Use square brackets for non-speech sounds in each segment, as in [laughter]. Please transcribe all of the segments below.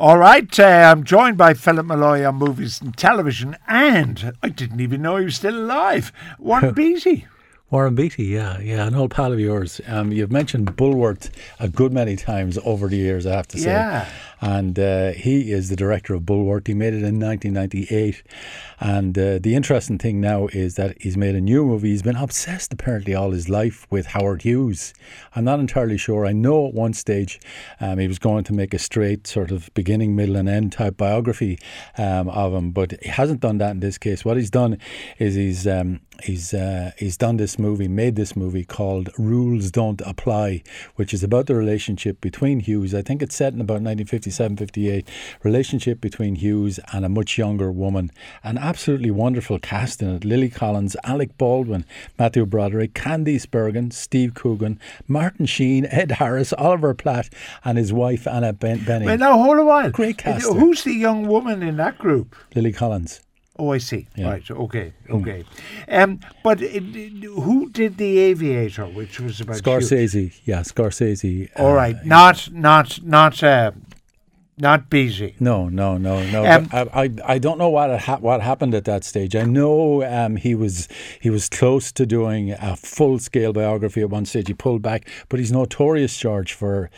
All right, uh, I'm joined by Philip Molloy on movies and television, and I didn't even know he was still alive. Warren [laughs] Beatty. Warren Beatty, yeah, yeah, an old pal of yours. Um, you've mentioned Bulworth a good many times over the years, I have to say. Yeah. And uh, he is the director of Bulworth. He made it in 1998. And uh, the interesting thing now is that he's made a new movie. He's been obsessed apparently all his life with Howard Hughes. I'm not entirely sure. I know at one stage um, he was going to make a straight sort of beginning, middle, and end type biography um, of him, but he hasn't done that in this case. What he's done is he's um, he's uh, he's done this movie, made this movie called Rules Don't Apply, which is about the relationship between Hughes. I think it's set in about 1957, 58. Relationship between Hughes and a much younger woman. An absolutely wonderful cast in it: Lily Collins, Alec Baldwin, Matthew Broderick, Candice Bergen, Steve Coogan, Martin Sheen, Ed Harris, Oliver Platt, and his wife Anna ben-. Wait, now hold a while. Great cast. Who's the young woman in that group? Lily Collins. Oh, I see. Yeah. Right. Okay. Okay. Um, but it, who did the Aviator, which was about Hughes? Scorsese, yeah, Scorsese. All uh, right. Not not not uh, not busy. No, no, no, no. Um, I, I, I don't know what ha- what happened at that stage. I know um, he was he was close to doing a full scale biography at one stage. He pulled back, but he's notorious, George, for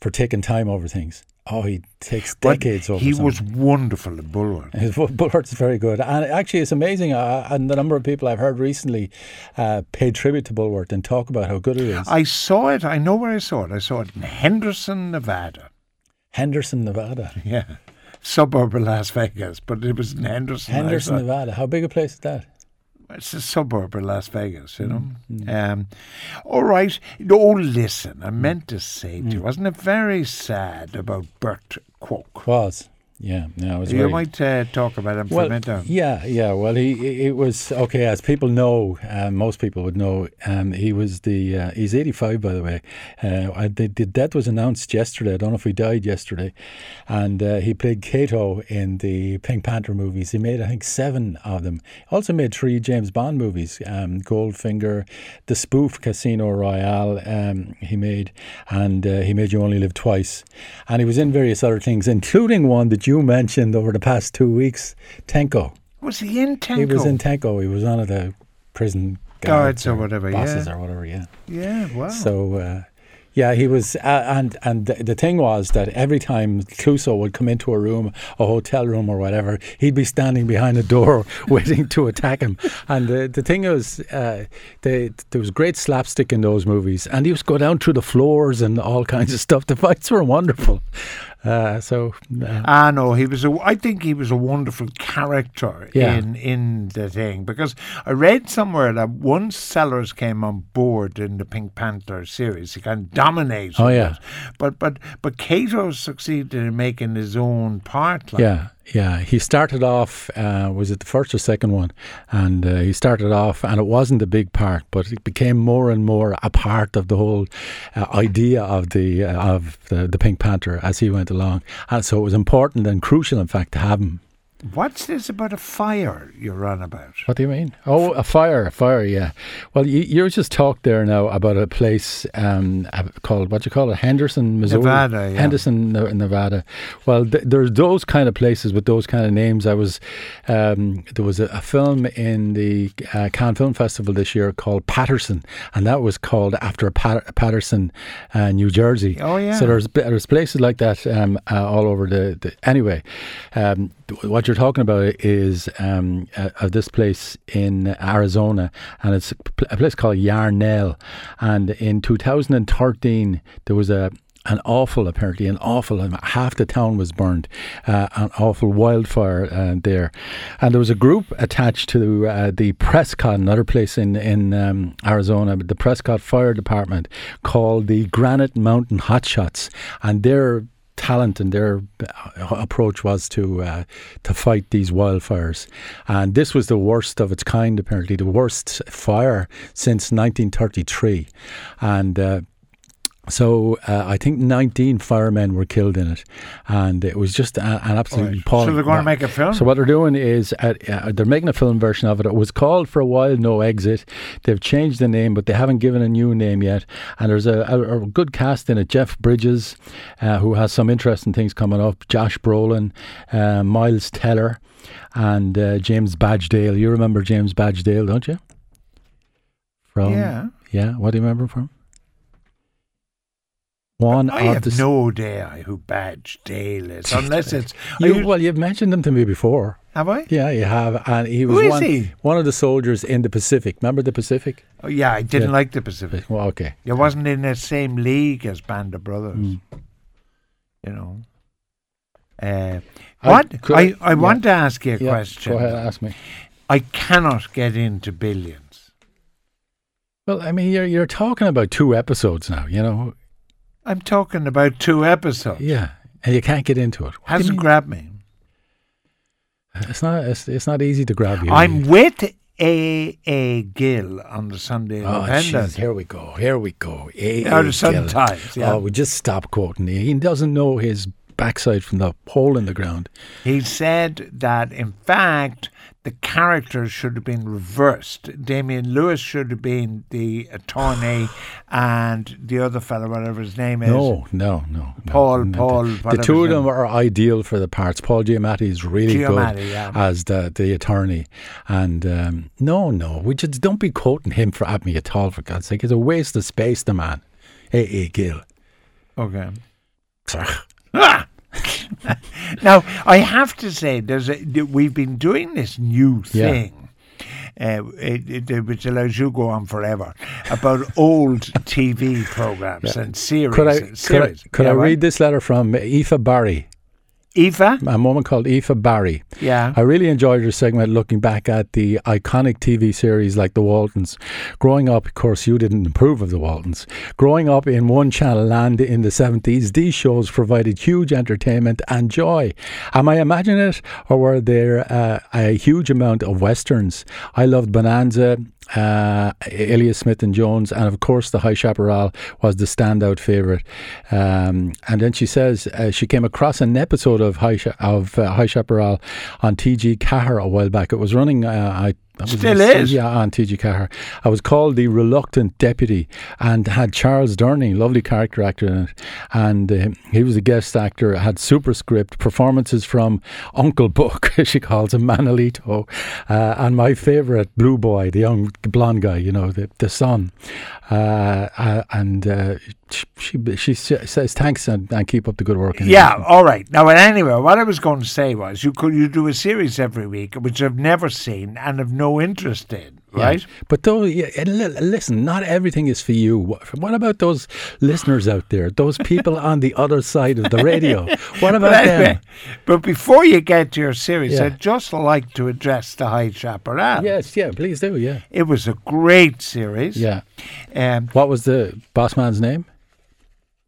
for taking time over things. Oh, he takes But decades over. Things. He something. was wonderful at. [laughs] His Bulworth's very good, and actually, it's amazing. Uh, and the number of people I've heard recently uh, pay tribute to Bulworth and talk about how good it is. I saw it. I know where I saw it. I saw it in Henderson, Nevada. Henderson, Nevada. [laughs] Yeah. Suburb of Las Vegas, but it was in Henderson. Henderson. Nevada. How big a place is that? It's a suburb of Las Vegas, you know. Mm, Um, all right. Oh, listen, I meant to say to Mm. you, wasn't it very sad about Bert Kwok? Was yeah, no, You very, might uh, talk about him for a Well, minute. yeah, yeah. Well, he it was okay. As people know, um, most people would know. Um, he was the uh, he's eighty five, by the way. Uh, I, the, the death was announced yesterday. I don't know if he died yesterday, and uh, he played Cato in the Pink Panther movies. He made I think seven of them. Also made three James Bond movies: um, Goldfinger, the spoof Casino Royale. Um, he made, and uh, he made You Only Live Twice, and he was in various other things, including one that you mentioned over the past two weeks, Tenko. Was he in Tenko? He was in Tenko. He was one of the prison Guards guards, or whatever, bosses yeah. or whatever. Yeah. Yeah, wow. So. Uh, yeah, he was, uh, and and the, the thing was that every time Clouseau would come into a room, a hotel room or whatever, he'd be standing behind a door [laughs] waiting to attack him. And the the thing was, uh, the, there was great slapstick in those movies, and he was go down through the floors and all kinds of stuff. The fights were wonderful. Uh, so uh, Ah, no, he was a. I think he was a wonderful character Yeah. in in the thing because I read somewhere that once Sellers came on board in the Pink Panther series, he kind of dominated. Oh, yeah. it. but but but Cato succeeded in making his own part. Like, Yeah, yeah. He started off, uh, was it the first or second one? And uh, he started off, and it wasn't a big part, but it became more and more a part of the whole uh, idea of the uh, of the, the Pink Panther as he went along. And so it was important and crucial, in fact, to have him. What's this about a fire you're on about? What do you mean? Oh, a fire, a fire, yeah. Well, you, you just talked there now about a place um, called, what do you call it, Henderson, Missouri? Nevada, yeah. Henderson, Ne- Nevada. Well, th- there's those kind of places with those kind of names. I was, um, there was a, a film in the uh, Cannes Film Festival this year called Patterson, and that was called after Pat- Patterson, uh, New Jersey. Oh, yeah. So there's there's places like that um, uh, all over the. the anyway, um, what you're talking about is um, uh, this place in Arizona, and it's a pl- a place called Yarnell. And in 2013, there was a an awful, apparently, an awful, half the town was burned, uh, an awful wildfire uh, there. And there was a group attached to uh, the Prescott, another place in, in um, Arizona, the Prescott Fire Department, called the Granite Mountain Hotshots. And their talent and their approach was to uh, to fight these wildfires, and this was the worst of its kind. Apparently, the worst fire since 1933, and. Uh, So uh, I think 19 firemen were killed in it, and it was just a, an absolutely Right. appalling. So they're going to make a film. So what they're doing is uh, uh, they're making a film version of it. It was called for a while No Exit. They've changed the name, but they haven't given a new name yet. And there's a, a, a good cast in it. Jeff Bridges, uh, who has some interesting things coming up. Josh Brolin, uh, Miles Teller, and uh, James Badge Dale. You remember James Badge Dale, don't you? From yeah. yeah. What do you remember from? One I of have the no idea who Badge Dale is, unless it's. You, you- well, you've mentioned them to me before. have I? Yeah, you have, and he was Who is one, he? one of the soldiers in the Pacific. Remember the Pacific? Oh, yeah, I didn't Yeah. like the Pacific. Well, okay. It wasn't in the same league as Band of Brothers. Mm. You know. Uh, what? I, I- I, yeah. want to ask you a Yeah, question. Go ahead, ask me. I cannot get into billions. Well, I mean, you're you're talking about two episodes now. You know, I'm talking about two episodes. yeah, and you can't get into it. What Hasn't grabbed me. it's not. It's, it's not easy to grab you. I'm with A. A. Gill on the Sunday Oh, Independent. jeez, here we go. Here we go. A. A. the Sun Gill. Times, yeah. Oh, we just stop quoting. He He doesn't know his backside from the hole in the ground. He said that, in fact, the characters should have been reversed. Damian Lewis should have been the attorney, and the other fellow, whatever his name is, No, no, no. Paul- no. Paul, The, the two of them are ideal for the parts. Paul Giamatti is really Giamatti, good yeah. as the the attorney, and um, no, no, we just don't be quoting him for at me at all. For God's sake, it's a waste of space, the man. A. A. Gill. Okay. Ah! [laughs] now I have to say, there's a, we've been doing this new Yeah. thing, uh, it, it, which allows you to go on forever about old TV programs and series. Could I and could I, could Yeah, I right? read this letter from Aoife Barry, Eva? a woman called Eva Barry? Yeah. I really enjoyed your segment looking back at the iconic TV series like The Waltons. Growing up, of course, you didn't approve of The Waltons. Growing up in one channel land in the 70s, these shows provided huge entertainment and joy. Am I imagining it, or were there uh, a huge amount of westerns? I loved Bonanza. Uh, Alias Smith and Jones, and of course, the High Chaparral was the standout favourite. Um, and then she says uh, she came across an episode of High, Cha- of uh, High Chaparral on TG Ceathair a while back. It was running. Uh, I Still is. yeah, on TG Ceathair. I was called the reluctant deputy, and had Charles Durning, lovely character actor in it, and uh, he was a guest actor. Had superscript performances from Uncle Buck, [laughs] as she calls him Manolito, uh, and my favourite Blue Boy, the young blonde guy, you know, the the son, uh, uh, and. Uh, she, she she says thanks and, and keep up the good work. Yeah, all right. Now, anyway, what I was going to say was you could you do a series every week, which I've never seen and have no interest in, Yeah. right? But though, yeah, listen, not everything is for you. What, about those listeners out there? Those people on the other side of the radio? [laughs] What about But anyway, them? but before you get to your series, Yeah. I'd just like to address the High Chaparral. Yes, yeah, please do. Yeah, It was a great series. yeah. Um, What was the boss man's name?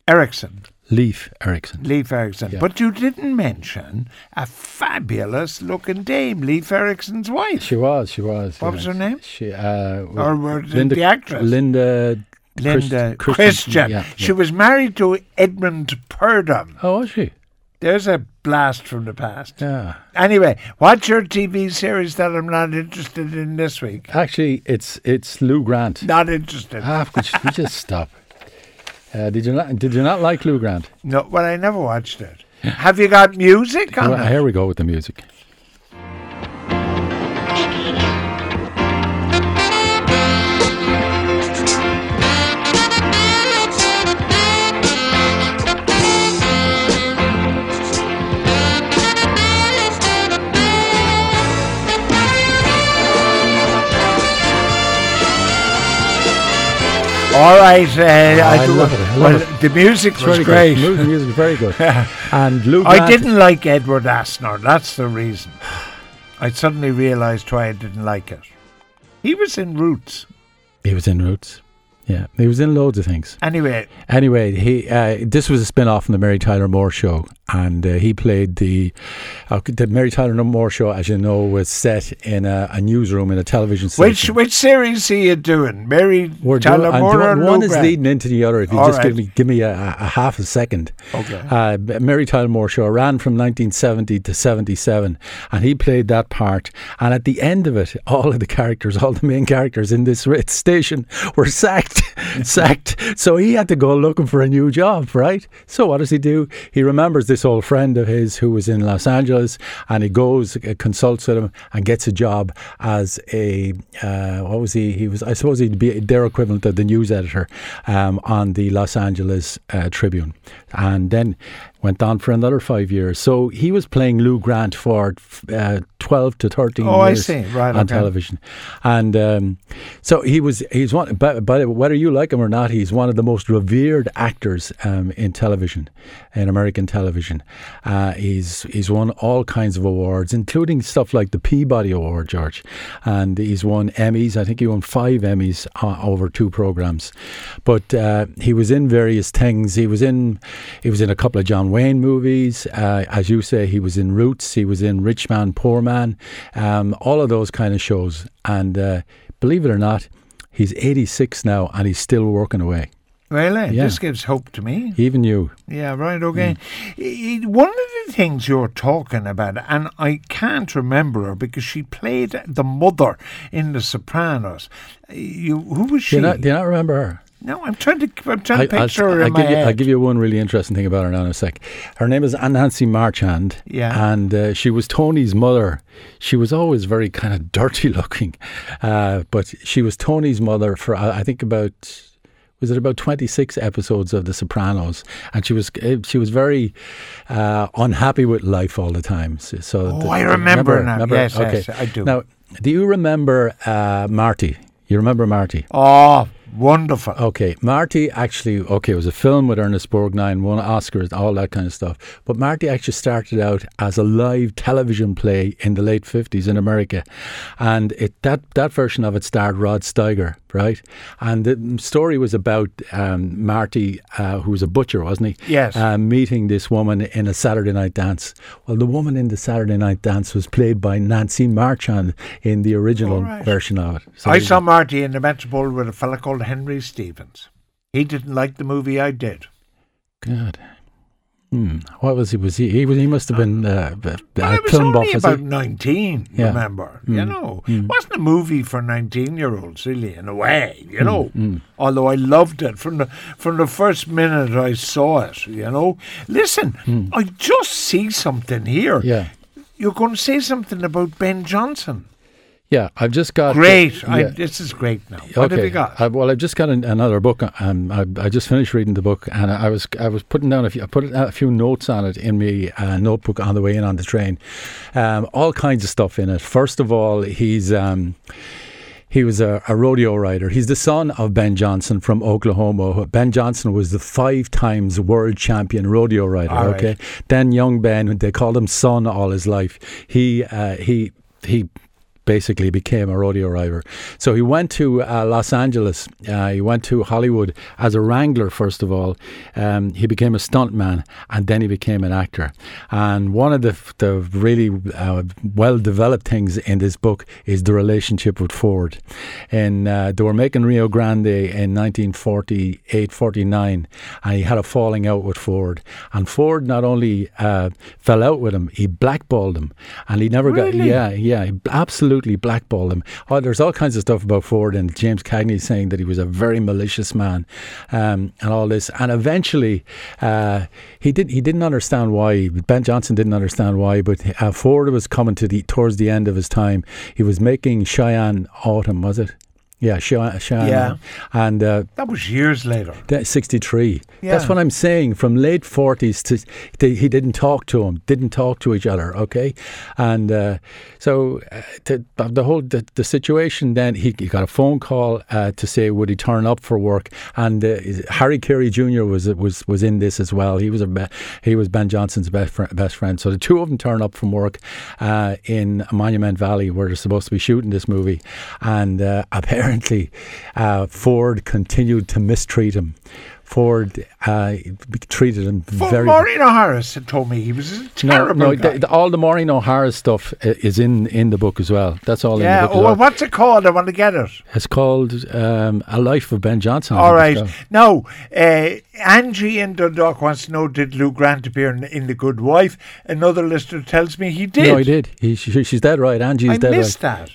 Erickson, Leif Erickson. Leif Erickson. Yeah. But you didn't mention a fabulous looking dame, Leif Erickson's wife. She was. She was. What was her name? She. Uh, Or Linda, the actress? Linda. Linda Christ- Christian. Yeah, She yeah. was married to Edmund Purdom. Oh, was she? There's a blast from the past. Yeah. Anyway, what's your TV series that I'm not interested in this week? Actually, it's it's Lou Grant. Not interested. Ah, just, we just stop. [laughs] Uh, did you not? Did you not like Lou Grant? No, well, I never watched it. Have you got music on Well, it? here we go with the music. All right. Uh, I do- love it, I love well, it. the music was very great. good. The music is very good. [laughs] and Lou I Grant, didn't like Edward Asner. That's the reason. I suddenly realised why I didn't like it. He was in Roots. He was in Roots. Yeah, he was in loads of things. Anyway, Anyway, he uh, this was a spin off from the Mary Tyler Moore show, and uh, he played the uh, the Mary Tyler Moore show, as you know, was set in a, a newsroom in a television station. which series are you doing? Mary We're Tyler doing- Moore or doing- one Lou is Grant? leading into the other. If you All just give me give me a, a a half a second. Okay. Uh, Mary Tyler Moore show ran from 1970 to 77, and he played that part. And at the end of it, all of the characters, all the main characters in this [laughs] station, were sacked, [laughs] sacked. So he had to go looking for a new job, right? So what does he do? He remembers this old friend of his who was in Los Angeles, and he goes, uh, consults with him, and gets a job as a uh, what was he? He was, I suppose, he'd be their equivalent of the news editor um, on the Los Angeles uh, Tribune, and then went on for another five years. So he was playing Lou Grant for uh, twelve to thirteen Oh, I years see. Right, on okay. television, and um, so he was he's one. But, but whether you like him or not, he's one of the most revered actors um, in television, in American television. Uh, he's he's won all kinds of awards, including stuff like the Peabody Award, George, and he's won Emmys. I think he won five Emmys uh, over two programs. But uh, he was in various things. He was in he was in a couple of John Wayne movies. Uh, as you say, he was in Roots. He was in Rich Man, Poor Man. Um, all of those kind of shows. And uh, believe it or not, he's 86 now and he's still working away. Really? Yeah. This gives hope to me. Even you. Yeah, right, okay. Mm. One of the things you're talking about, and I can't remember her because she played the mother in The Sopranos. You, who was Do she? you, not, do you not remember her? No, I'm trying to, I'm trying I, to I'll, picture her I'll in my give you, head. I'll give you one really interesting thing about her now in a sec. Her name is Nancy Marchand. Yeah. And uh, she was Tony's mother. She was always very kind of dirty [laughs] looking. Uh, but she was Tony's mother for, uh, I think, about. Was it about twenty six episodes of The Sopranos? And she was eh, she was very uh, unhappy with life all the time. So, so Oh, the- I remember now. remember? Yes, okay. yes, I do. Now, do you remember uh, Marty? You remember Marty? oh, wonderful. Okay, Marty actually, okay, it was a film with Ernest Borgnine, won Oscars, all that kind of stuff. But Marty actually started out as a live television play in the late 50s in America. And it that, that version of it starred Rod Steiger, right? And the story was about um, Marty, uh, who was a butcher, wasn't he? Yes. Uh, meeting this woman in a Saturday night dance. Well, the woman in the Saturday night dance was played by Nancy Marchand in the original right. version of it. So I saw Marty in the Metropole with a fella called Henry Stevens. He didn't like the movie I did. God. Hmm. What was he? Was he? He was. He must have been uh, a, Well, a I was only was about he? 19, Yeah. remember? You Mm. know, Mm. wasn't a movie for 19 year olds, really, in a way, you Mm, know. Although I loved it from the from the first minute I saw it, you know. Listen, I just see something here. Mm. Yeah. You're going to say something about Ben Johnson. Yeah. I've just got. Great. I, yeah. this is great now. What have you got? I, well, I've just got an, another book. Um, I, I just finished reading the book, and I was I was putting down a few. I put a few notes on it in my uh, notebook on the way in on the train. Um, all kinds of stuff in it. First of all, he's. Um, he was a, a rodeo rider. He's the son of Ben Johnson from Oklahoma. Ben Johnson was the five times world champion rodeo rider. All right. okay, then young Ben, they called him son all his life. He uh, he he basically became a rodeo rider. So he went to uh, Los Angeles. Uh, he went to Hollywood as a wrangler, first of all. Um, he became a stuntman and then he became an actor. And one of the, the really uh, well developed things in this book is the relationship with Ford. And uh, they were making Rio Grande in 1948 49, and he had a falling out with Ford. And Ford not only uh, fell out with him, he blackballed him. And he never got, yeah, yeah, he absolutely blackballed him. Oh, there's all kinds of stuff about Ford, and James Cagney saying that he was a very malicious man, um, and all this. And eventually, uh, he did he didn't understand why. Ben Johnson didn't understand why, but uh, Ford was coming to the towards the end of his time. He was making Cheyenne Autumn, was it? Yeah, Cheyenne. Yeah. and uh, that was years later. that 63. That's what I'm saying. From late 40s to they, he didn't talk to him, didn't talk to each other. Okay, and uh, so uh, to, the whole the, the situation. Then he, he got a phone call uh, to say would he turn up for work, and uh, Harry Carey Jr. was was was in this as well. He was a be- he was Ben Johnson's best friend, best friend. So the two of them turn up from work uh, in Monument Valley where they're supposed to be shooting this movie, and uh, [laughs] apparently apparently uh, Ford continued to mistreat him. Ford uh, treated him Well, very. Maureen O'Hara's had told me he was a no, terrible no, guy. the, all the Maureen O'Hara stuff is in, in the book as well. That's all yeah, in the book. oh, well, what's it called? I want to get it. It's called um, A Life of Ben Johnson. All right. Now, uh, Angie in Dundalk wants to know did Lou Grant appear in, in The Good Wife? Another listener tells me he did. No, he did. He, she, she's dead right. Angie's I dead right. missed that.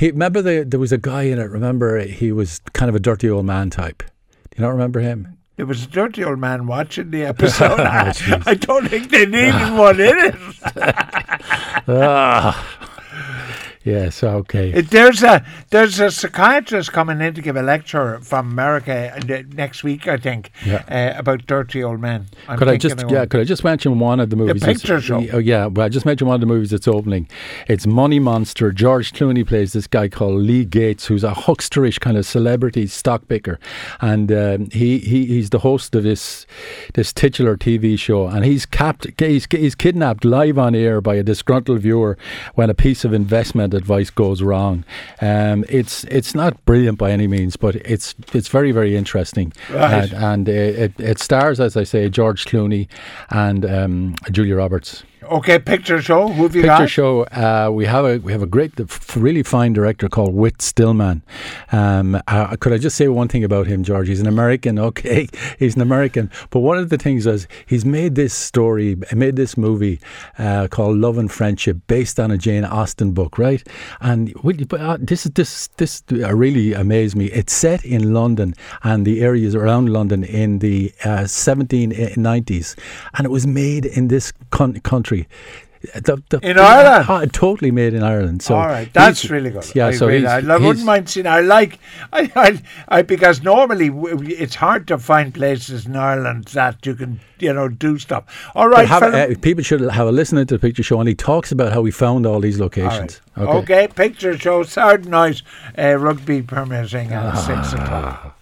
He remember the, there was a guy in it. Remember he was kind of a dirty old man type. Do you not remember him? There was a dirty old man watching the [laughs] episode. I. I don't think they needed one in it. [laughs] ah. Yes. Okay. There's a there's a psychiatrist coming in to give a lecture from America uh, next week, I think, Yeah. uh, about dirty old men. I'm Could I just yeah? Could I just mention one of the movies? that's- picture show. Oh yeah, well I just mentioned one of the movies that's opening. It's Money Monster. George Clooney plays this guy called Lee Gates, who's a hucksterish kind of celebrity stock picker, and um, he, he he's the host of this this titular TV show, and he's capped he's, he's kidnapped live on air by a disgruntled viewer when a piece of investment advice goes wrong. Um, it's it's not brilliant by any means, but it's it's very very interesting, Right. and, and it, it stars, as I say, George Clooney and um, Julia Roberts. Okay, picture show. Who have you Picture got? show. Uh, we have a we have a great, really fine director called Whit Stillman. Um, uh, could I just say one thing about him, George? He's an American. [laughs] Okay, he's an American. But one of the things is he's made this story, made this movie uh, called Love and Friendship, based on a Jane Austen book, right? And uh, this is this this uh, really amazed me. It's set in London and the areas around London in the uh, 1790s, and it was made in this con- country. The, the, In Ireland? Totally made in Ireland. So All right, that's really good. Yeah, I so really- I, wouldn't mind seeing. I like, I, I, I, because normally it's hard to find places in Ireland that you can, you know, do stuff. All right, have, uh, people should have a listen to the picture show, and he talks about how he found all these locations. right. Okay. picture show night, uh, rugby permitting at six o'clock.